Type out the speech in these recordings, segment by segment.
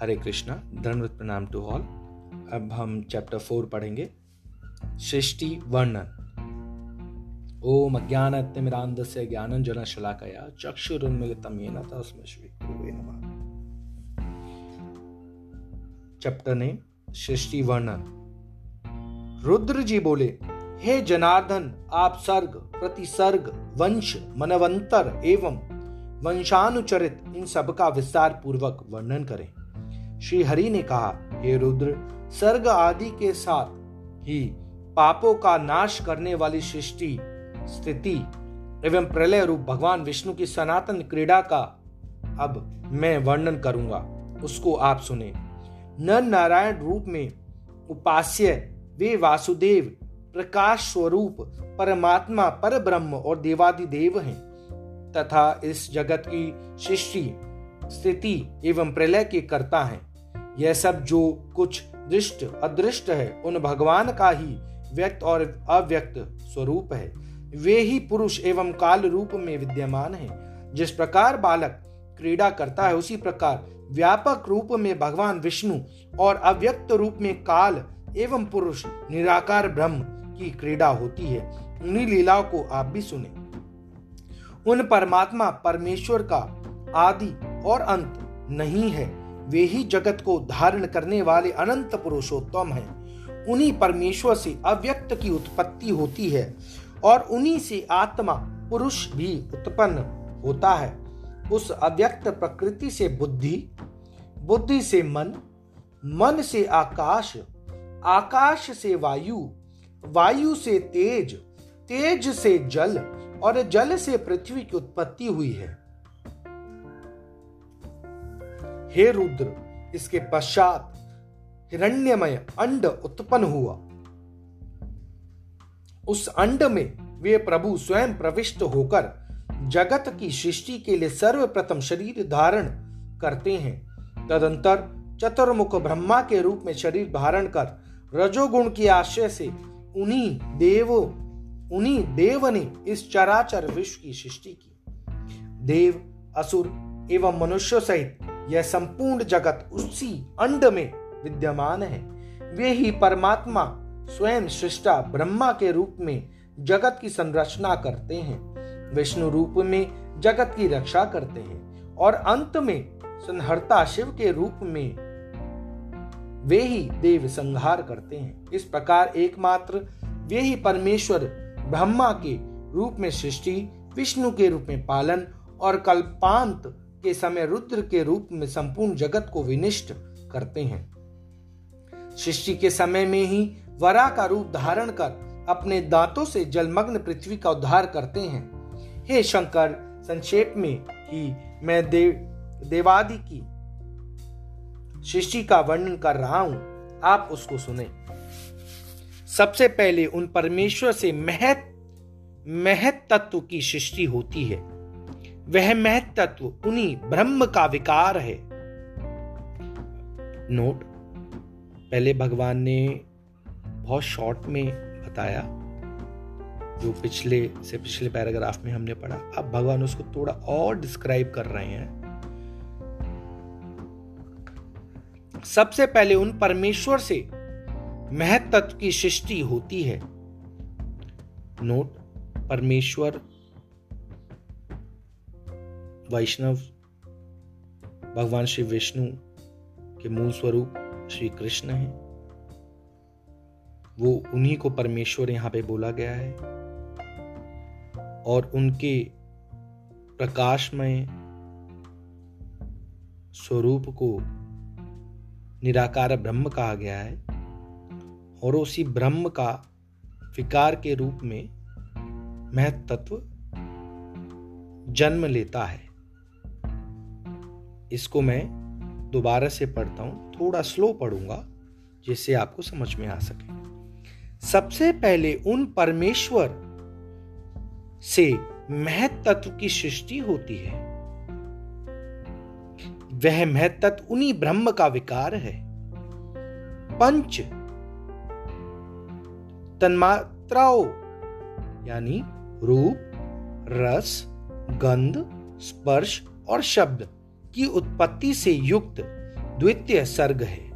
हरे कृष्णा धन्यवाद प्रणाम to all अब हम चैप्टर फोर पढ़ेंगे। सृष्टि, वर्णन। ओम अज्ञानतिमिरान्धस्य ज्ञानञ्जन शलाकया चक्षुरुन्मिलितं येन तस्मै श्रीगुरुवे नमः चैप्टर ने सृष्टि, वर्णन। रुद्र जी बोले, हे जनार्दन, आप सर्ग, प्रतिसर्ग, वंश, मनवंतर एवं वंशानुचरित इन सब का विस्तार पूर्वक वर्णन करें। श्री हरि ने कहा, हे रुद्र, सर्ग आदि के साथ ही पापों का नाश करने वाली सृष्टि, स्थिति एवं प्रलय रूप भगवान विष्णु की सनातन क्रीड़ा का अब मैं वर्णन करूँगा। उसको आप सुने। नर नारायण रूप में उपास्य वे वासुदेव, प्रकाश स्वरूप, परमात्मा, पर ब्रह्म और देवादि देव हैं। तथा इस जगत की सृष्टि, स्थिति एवं प्रलय के कर्ता हैं। यह सब जो कुछ दृष्ट, अदृष्ट है, उन भगवान का ही व्यक्त और अव्यक्त स्वरूप है। वे ही पुरुष एवं काल रूप में विद्यमान है। जिस प्रकार बालक क्रीड़ा करता है, उसी प्रकार व्यापक रूप में भगवान विष्णु और अव्यक्त रूप में काल एवं पुरुष निराकार ब्रह्म की क्रीड़ा होती है। उन्हीं लीलाओं को आप भी सुने। उन परमात्मा परमेश्वर का आदि और अंत नहीं है। वे ही जगत को धारण करने वाले अनंत पुरुषोत्तम हैं। उन्हीं परमेश्वर से अव्यक्त की उत्पत्ति होती है और उन्हीं से आत्मा पुरुष भी उत्पन्न होता है। उस अव्यक्त प्रकृति से बुद्धि बुद्धि से मन मन से आकाश आकाश से वायु वायु से तेज तेज से जल और जल से पृथ्वी की उत्पत्ति हुई है। हे रुद्र, इसके पश्चात हिरण्यमय अंड उत्पन्न हुआ। उस अंड में वे प्रभु स्वयं प्रविष्ट होकर जगत की सृष्टि के लिए सर्वप्रथम शरीर धारण करते हैं। तदंतर चतुर्मुख ब्रह्मा के रूप में शरीर धारण कर रजोगुण की आश्रय से उन्हीं देवो, उन्हीं देव ने इस चराचर विश्व की सृष्टि की। देव, असुर एवं मनुष्य सहित यह संपूर्ण जगत उसी अंड में विद्यमान है। वे ही परमात्मा स्वयं सृष्टा ब्रह्मा के रूप में जगत की संरचना करते हैं, विष्णु रूप में जगत की रक्षा करते हैं और अंत में संहर्ता शिव के रूप में वे ही देव संहार करते हैं। इस प्रकार एकमात्र वे ही परमेश्वर ब्रह्मा के रूप में सृष्टि, विष्णु के रूप में पालन और कल्पांत के समय रुद्र के रूप में संपूर्ण जगत को विनिष्ट करते हैं। सृष्टि के समय में ही वरा का रूप धारण कर अपने दांतों से जलमग्न पृथ्वी का उद्धार करते हैं। हे शंकर, संक्षेप में ही मैं देव देवादि की सृष्टि का वर्णन कर रहा हूँ। आप उसको सुने। सबसे पहले उन परमेश्वर से महत महत तत्व की सृष्टि होती है। वह महत्व उन्हीं ब्रह्म का विकार है। नोट पहले भगवान ने बहुत शॉर्ट में बताया, जो पिछले, से पिछले पैराग्राफ में हमने पढ़ा। अब भगवान उसको थोड़ा और डिस्क्राइब कर रहे हैं। सबसे पहले उन परमेश्वर से महत्व की सृष्टि होती है। नोट परमेश्वर वैष्णव भगवान श्री विष्णु के मूल स्वरूप श्री कृष्ण हैं। वो उन्हीं को परमेश्वर यहाँ पे बोला गया है। और उनके प्रकाशमय स्वरूप को निराकार ब्रह्म कहा गया है और उसी ब्रह्म का विकार के रूप में महत्व जन्म लेता है। इसको मैं दोबारा से पढ़ता हूँ, थोड़ा स्लो पढ़ूँगा, जिससे आपको समझ में आ सके। सबसे पहले उन परमेश्वर से महत्व की सृष्टि होती है। वह महत्व उन्हीं ब्रह्म का विकार है। पंच तन्मात्राओं, यानी रूप, रस, गंध, स्पर्श और शब्द। की उत्पत्ति से युक्त द्वितीय सर्ग है।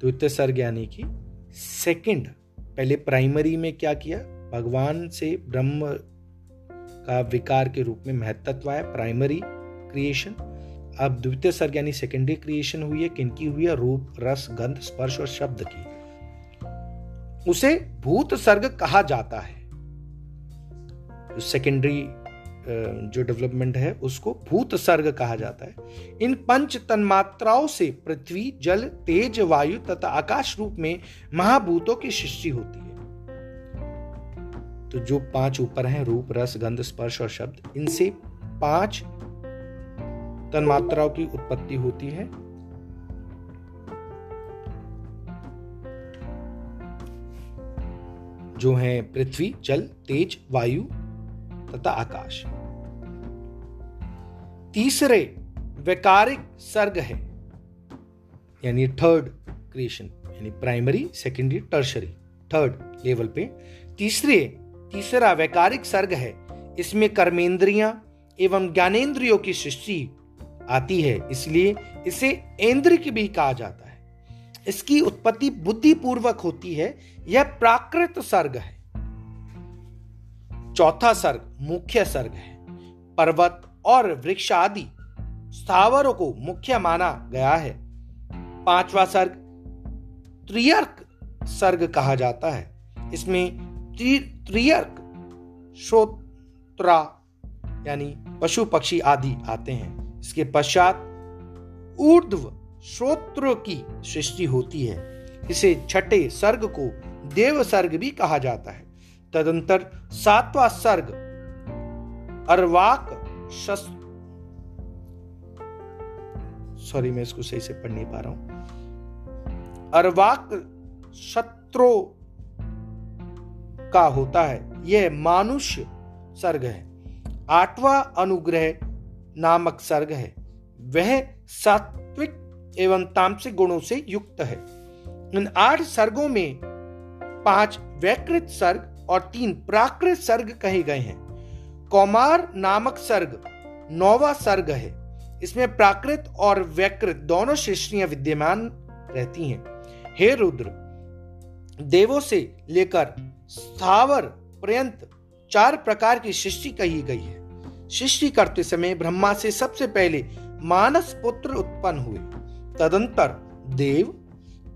द्वितीय सर्ग यानी कि सेकंड पहले प्राइमरी में क्या किया? भगवान से ब्रह्म का विकार के रूप में महत्व आया प्राइमरी क्रिएशन अब द्वितीय सर्ग यानी सेकेंडरी क्रिएशन हुई है, किनकी हुई है? रूप, रस, गंध, स्पर्श और शब्द की। उसे भूत सर्ग कहा जाता है। सेकेंडरी जो डेवलपमेंट है, उसको भूत सर्ग कहा जाता है। इन पंच तन्मात्राओं से पृथ्वी, जल, तेज, वायु तथा आकाश रूप में महाभूतों की सृष्टि होती है। तो जो पाँच ऊपर हैं, रूप, रस, गंध, स्पर्श और शब्द, इनसे पाँच तन्मात्राओं की उत्पत्ति होती है। जो है पृथ्वी, जल, तेज, वायु तथा आकाश। तीसरे वैकारिक सर्ग है, यानी थर्ड क्रिएशन यानी primary secondary tertiary third level पे। तीसरे, तीसरा वैकारिक सर्ग है, इसमें कर्मेंद्रियाँ एवं ज्ञानेन्द्रियों की सृष्टि आती है, इसलिए इसे इंद्रिक भी कहा जाता है। इसकी उत्पत्ति बुद्धिपूर्वक होती है, यह प्राकृत सर्ग है। चौथा सर्ग, मुख्य सर्ग है, पर्वत और वृक्ष आदि स्थावरों को मुख्य माना गया है। पांचवा सर्ग, त्रियर्क सर्ग कहा जाता है। इसमें त्रियर्क, श्रोत्रा यानी पशु पक्षी आदि आते हैं। इसके पश्चात ऊर्ध्व श्रोत्र की सृष्टि होती है। इसे छठे सर्ग को देव सर्ग भी कहा जाता है। तदंतर सातवां सर्ग, अर्वाक सॉरी मैं इसको सही से पढ़ नहीं पा रहा हूँ। अर्वाक शत्रु का होता है। यह मानुष्य सर्ग है। आठवां अनुग्रह नामक सर्ग है। वह सात्विक एवं तामसिक गुणों से युक्त है। इन आठ सर्गों में पाँच वैकृत सर्ग और तीन प्राकृत सर्ग कहे गए हैं। कौमार नामक सर्ग, नौवा सर्ग है। इसमें प्राकृत और वैकृत दोनों सृष्टियाँ विद्यमान रहती हैं। हे रुद्र, देवों से लेकर स्थावर पर्यंत चार प्रकार की सृष्टि कही गई है। सृष्टि करते समय ब्रह्मा से सबसे पहले मानस पुत्र उत्पन्न हुए। तदंतर देव,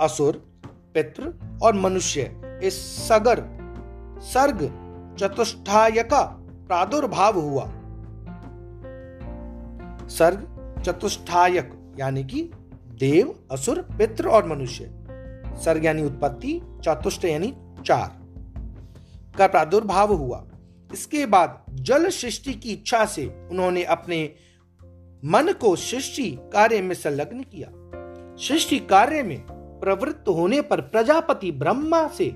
असुर, पितृ और मनुष्य इस सगर, सर्ग चतुष्टाय का प्रादुर्भाव हुआ। सर्ग चतुष्टायक यानी कि देव, असुर, पितृ और मनुष्य। सर्ग यानी उत्पत्ति, चतुष्ट यानी चार। का प्रादुर्भाव हुआ। इसके बाद जल सृष्टि की इच्छा से उन्होंने अपने मन को सृष्टि कार्य में संलग्न किया। सृष्टि कार्य में प्रवृत्त होने पर प्रजापति ब्रह्मा से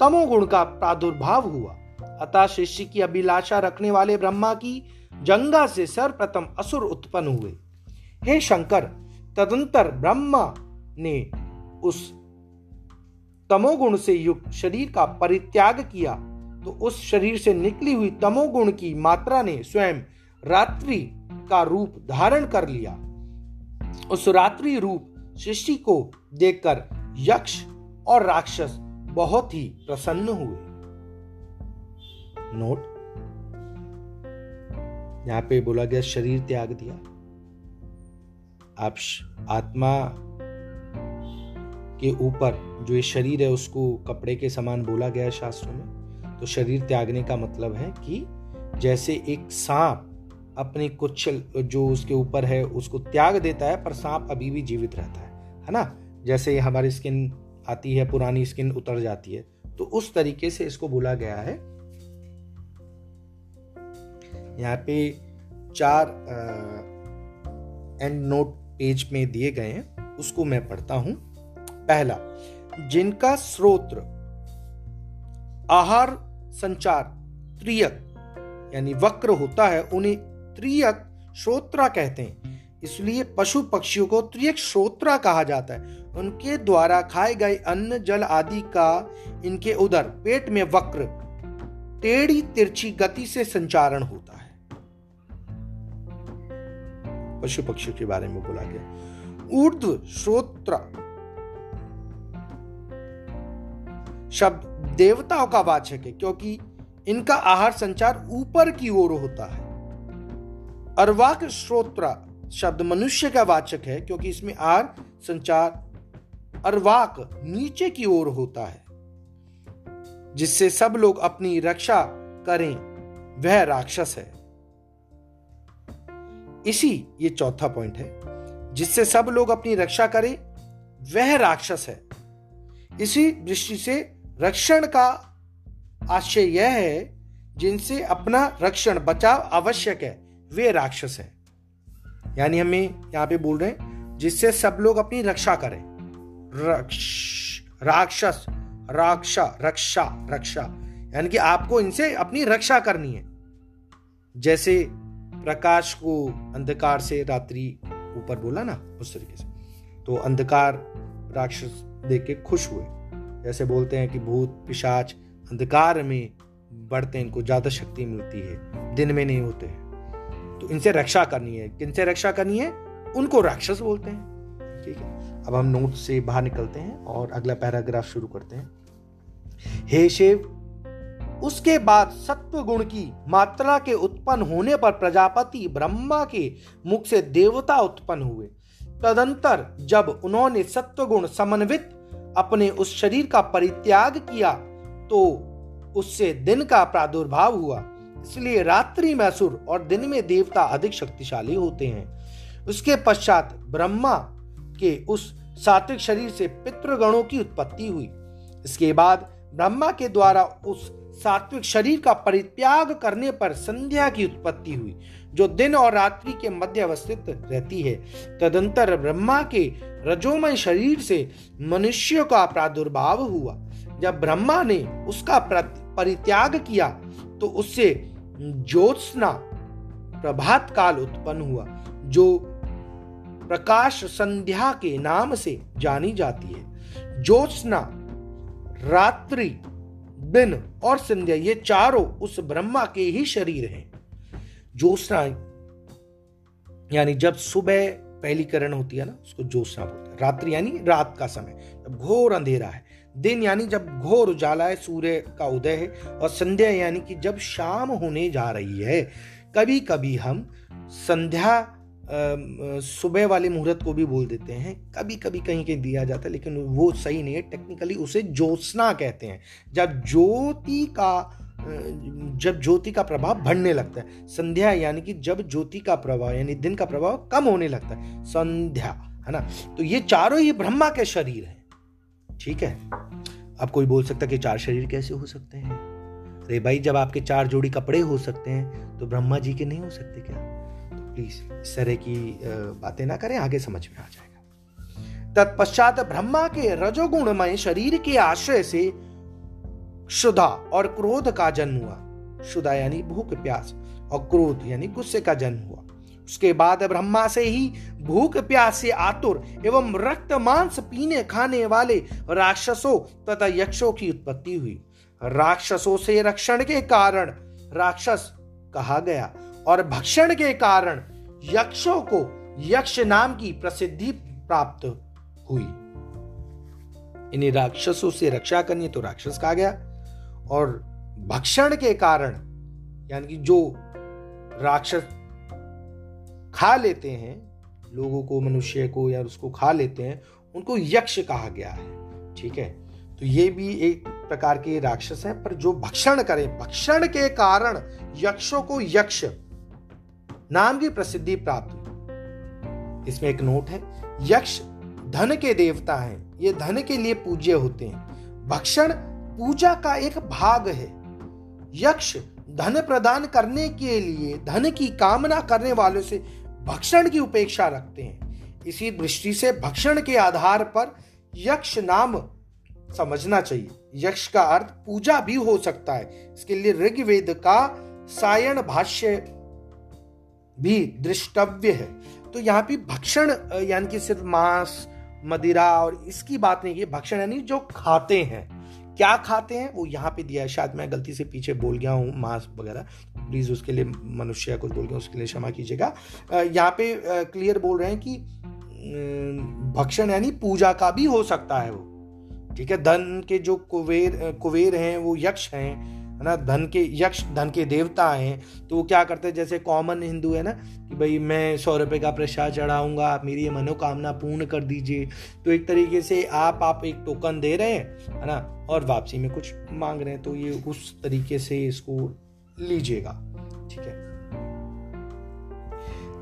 तमोगुण का प्रादुर्भाव हुआ। अतः सृष्टि की अभिलाषा रखने वाले ब्रह्मा की जंगा से सर्वप्रथम असुर उत्पन्न हुए। हे शंकर, तदंतर ब्रह्मा ने उस तमोगुण से युक्त शरीर का परित्याग किया तो उस शरीर से निकली हुई तमोगुण की मात्रा ने स्वयं रात्रि का रूप धारण कर लिया। उस रात्रि रूप सृष्टि को देखकर यक्ष और राक्षस बहुत ही प्रसन्न हुए। नोट। यहाँ पे बोला गया, शरीर त्याग दिया। आप आत्मा के ऊपर जो ये शरीर है, उसको कपड़े के समान बोला गया है शास्त्रों में। तो शरीर त्यागने का मतलब है कि जैसे एक सांप अपनी कुछ जो उसके ऊपर है, उसको त्याग देता है, पर सांप अभी भी जीवित रहता है। है ना? जैसे हमारी स्किन आती है, पुरानी स्किन उतर जाती है तो उस तरीके से इसको बोला गया है यहाँ पे चार एंड नोट पेज में दिए गए हैं, उसको मैं पढ़ता हूँ। पहला, जिनका स्रोत्र आहार संचार त्रियक, यानी वक्र होता है, उन्हें त्रियक श्रोत्रा कहते हैं। इसलिए पशु पक्षियों को त्रियक श्रोत्रा कहा जाता है। उनके द्वारा खाए गए अन्न, जल आदि का इनके उदर, पेट में वक्र, टेढ़ी तिरछी गति से संचारण होता पशु पक्षियों के बारे में बोला गया। ऊर्ध्व श्रोत्र शब्द देवताओं का वाचक है, क्योंकि इनका आहार संचार ऊपर की ओर होता है। अर्वाक श्रोत्र शब्द मनुष्य का वाचक है, क्योंकि इसमें आहार संचार अर्वाक नीचे की ओर होता है, जिससे सब लोग अपनी रक्षा करें। वह राक्षस है। इसी ये चौथा पॉइंट है, जिससे सब लोग अपनी रक्षा करें, वह राक्षस है। इसी दृष्टि से रक्षण का आशय यह है, जिनसे अपना रक्षण, बचाव आवश्यक है, वे राक्षस है। यानी हमें यहाँ पे बोल रहे हैं, जिससे सब लोग अपनी रक्षा करें। रक्ष, राक्षस, रक्षा रक्षा रक्षा। यानी कि आपको इनसे अपनी रक्षा करनी है। जैसे प्रकाश को अंधकार से रात्रि ऊपर बोला ना, उस तरीके से। तो अंधकार राक्षस देख के खुश हुए। जैसे बोलते हैं कि भूत, पिशाच, अंधकार में बढ़ते इनको ज़्यादा शक्ति मिलती है। दिन में नहीं होते हैं। तो इनसे रक्षा करनी है। किनसे रक्षा करनी है? उनको राक्षस बोलते हैं। ठीक है। अब हम नोट से बाहर निकलते हैं और अगला पैराग्राफ शुरू करते हैं। हे शिव उसके बाद सत्व गुण की मात्रा के उत्पन्न होने पर प्रजापति ब्रह्मा के मुख से देवता उत्पन्न हुए। तदंतर जब उन्होंने सत्व गुण समन्वित अपने उस शरीर का परित्याग किया तो उससे दिन का प्रादुर्भाव हुआ। इसलिए रात्रि में असुर और दिन में देवता अधिक शक्तिशाली होते हैं। उसके पश्चात ब्रह्मा के उस सात्विक शरीर से पितृगणों की उत्पत्ति हुई। इसके बाद ब्रह्मा के द्वारा उस सात्विक शरीर का परित्याग करने पर संध्या की उत्पत्ति हुई, जो दिन और रात्रि के मध्य अवस्थित रहती है। तदंतर ब्रह्मा के रजोमय शरीर से मनुष्य का प्रादुर्भाव हुआ। जब ब्रह्मा ने उसका परित्याग किया तो उससे ज्योत्सना प्रभात काल उत्पन्न हुआ, जो प्रकाश संध्या के नाम से जानी जाती है। ज्योत्सना रात्रि दिन और संध्या ये चारों उस ब्रह्मा के ही शरीर हैं। ज्योत्सना यानी जब सुबह पहली करण होती है ना, उसको ज्योत्सना बोलते हैं। रात्रि यानी रात का समय, जब घोर अंधेरा है। दिन यानी जब घोर उजाला है, सूर्य का उदय है और संध्या यानी कि जब शाम होने जा रही है कभी कभी हम संध्या सुबह वाले मुहूर्त को भी बोल देते हैं। कभी कभी कहीं कहीं दिया जाता है, लेकिन वो सही नहीं है। टेक्निकली उसे ज्योत्सना कहते हैं। जब ज्योति का जब ज्योति का प्रभाव बढ़ने लगता है। संध्या यानी कि जब ज्योति का प्रभाव, यानी दिन का प्रभाव कम होने लगता है। संध्या, है ना? तो ये चारों ही ब्रह्मा के शरीर हैं। ठीक है? अब कोई बोल सकता कि चार शरीर कैसे हो सकते हैं? अरे भाई, जब आपके चार जोड़ी कपड़े हो सकते हैं तो ब्रह्मा जी के नहीं हो सकते क्या? प्लीज़ इस तरह की बातें ना करें, आगे समझ में आ जाएगा। तत्पश्चात ब्रह्मा के रजोगुणमय शरीर के आश्रय से शुदा और क्रोध का जन्म हुआ। शुदा यानी भूख, प्यास और क्रोध यानी गुस्से का जन्म हुआ। उसके बाद ब्रह्मा से ही भूख, प्यास से आतुर एवं रक्त, मांस पीने, खाने वाले राक्षसों तथा यक्षों की उत्पत्ति हुई। राक्षसों से रक्षण के कारण राक्षस कहा गया और भक्षण के कारण यक्षों को यक्ष नाम की प्रसिद्धि प्राप्त हुई। इन्हें राक्षसों से रक्षा करनी तो राक्षस कहा गया। और भक्षण के कारण, यानी कि जो राक्षस खा लेते हैं, लोगों को, मनुष्य को या उसको खा लेते हैं, उनको यक्ष कहा गया है। ठीक है? तो ये भी एक प्रकार के राक्षस हैं, पर जो भक्षण करें, भक्षण के कारण यक्षों को यक्ष नाम की प्रसिद्धि प्राप्त हुई। इसमें एक नोट है, यक्ष धन के देवता हैं, ये धन के लिए पूज्य होते हैं। भक्षण पूजा का एक भाग है। यक्ष धन प्रदान करने के लिए, धन की कामना करने वालों से भक्षण की उपेक्षा रखते हैं। इसी दृष्टि से भक्षण के आधार पर यक्ष नाम समझना चाहिए। यक्ष का अर्थ पूजा भी हो सकता है। इसके लिए ऋग्वेद का सायण भाष्य भी दृष्टव्य है। तो यहाँ पे भक्षण यानी कि सिर्फ़ मांस, मदिरा और इसकी बात नहीं है भक्षण यानी जो खाते हैं। क्या खाते हैं? वो यहाँ पे दिया है। शायद मैं गलती से पीछे बोल गया हूँ, मांस वगैरह। प्लीज़ उसके लिए मनुष्य या कुछ बोल गया, उसके लिए क्षमा कीजिएगा। यहाँ पे क्लियर बोल रहे हैं कि भक्षण यानी पूजा का भी हो सकता है वो। ठीक है? धन के जो कुबेर कुबेर हैं, वो यक्ष हैं। है ना, धन के यक्ष, धन के देवता हैं तो वो क्या करते हैं, जैसे कॉमन हिंदू है ना, कि भाई मैं सौ रुपये का प्रसाद चढ़ाऊँगा, आप मेरी ये मनोकामना पूर्ण कर दीजिए तो एक तरीके से आप आप एक टोकन दे रहे हैं, है ना, और वापसी में कुछ मांग रहे हैं तो ये उस तरीके से इसको लीजिएगा, ठीक है।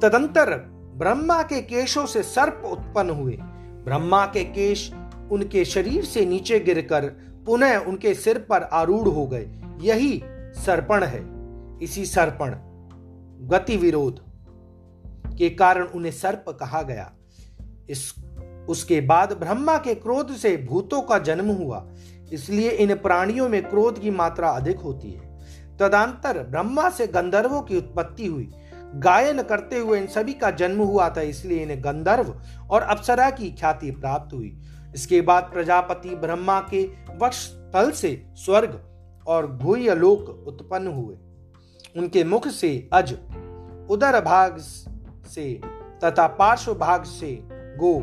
तदंतर ब्रह्मा के केशों से सर्प उत्पन्न हुए। ब्रह्मा के केश उनके शरीर से नीचे गिरकर पुनः उनके सिर पर आरूढ़ हो गए। यही सर्पण है, इसी सर्पण गति विरोध के कारण उन्हें सर्प कहा गया। इस, उसके बाद ब्रह्मा के क्रोध से भूतों का जन्म हुआ, इसलिए इन प्राणियों में क्रोध की मात्रा अधिक होती है। तदांतर ब्रह्मा से गंधर्वों की उत्पत्ति हुई। गायन करते हुए इन सभी का जन्म हुआ था, इसलिए इन्हें गंधर्व और अप्सरा की ख्याति प्राप्त हुई। इसके बाद प्रजापति ब्रह्मा के वक्ष तल से स्वर्ग और भूय लोक उत्पन्न हुए। उनके मुख से अज उदर भाग से तथा पार्श्व भाग से गो,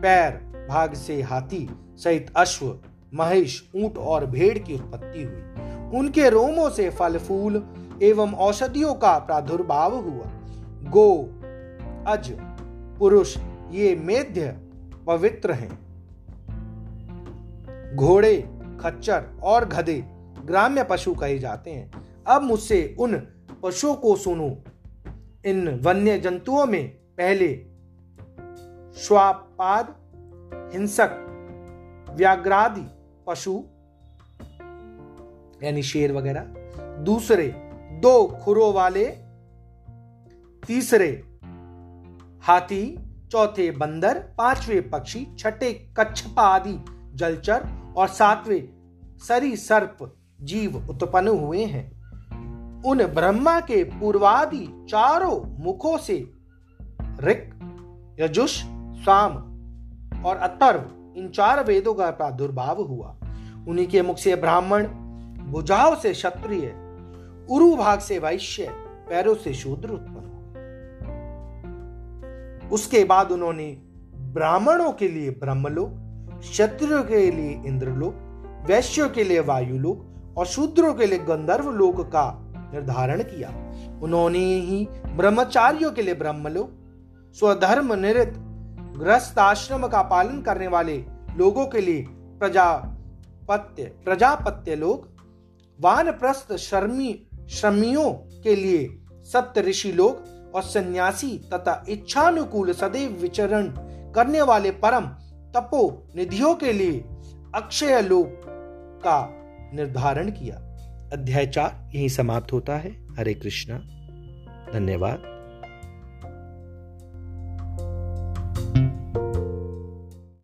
पैर भाग से हाथी सहित अश्व, महेश, ऊँट और भेड़ की उत्पत्ति हुई। उनके रोमों से फल फूल एवं औषधियों का प्रादुर्भाव हुआ। गो, अज, पुरुष, ये मेध्य, पवित्र हैं। घोड़े, खच्चर और गधे ग्राम्य पशु कहे जाते हैं। अब मुझसे उन पशुओं को सुनो। इन वन्य जंतुओं में पहले श्वापाद, हिंसक, व्याघ्रादि पशु, यानी शेर वगैरह। दूसरे, दो खुरों वाले। तीसरे, हाथी। चौथे, बंदर। पांचवे, पक्षी। छठे कच्छपा आदि जलचर। और सातवें सरी सर्प जीव उत्पन्न हुए हैं। उन ब्रह्मा के पूर्वादि चारों मुखों से ऋक, यजुष, साम और अतर्व, इन चार वेदों का प्रादुर्भाव हुआ। उन्हीं के मुख से ब्राह्मण, भुजाओं से क्षत्रिय, उरु भाग से वैश्य, पैरों से शूद्र उत्पन्न उसके बाद उन्होंने ब्राह्मणों के लिए ब्रह्मलोक, क्षत्रियों के लिए इंद्रलोक, वैश्यों के लिए वायुलोक और शूद्रों के लिए गंधर्व लोक का निर्धारण किया। उन्होंने ही ब्रह्मचारियों के लिए ब्रह्मलोक स्वधर्म निरत ग्रस्त आश्रम का पालन करने वाले लोगों के लिए प्रजापत्य प्रजापत्य लोग वानप्रस्थ शर्मी, श्रमियों के लिए सप्त ऋषि लोग और सन्यासी तथा इच्छानुकूल सदैव विचरण करने वाले परम तपो निधियों के लिए अक्षय लोक का निर्धारण किया। अध्याय चार यही समाप्त होता है। हरे कृष्णा। धन्यवाद।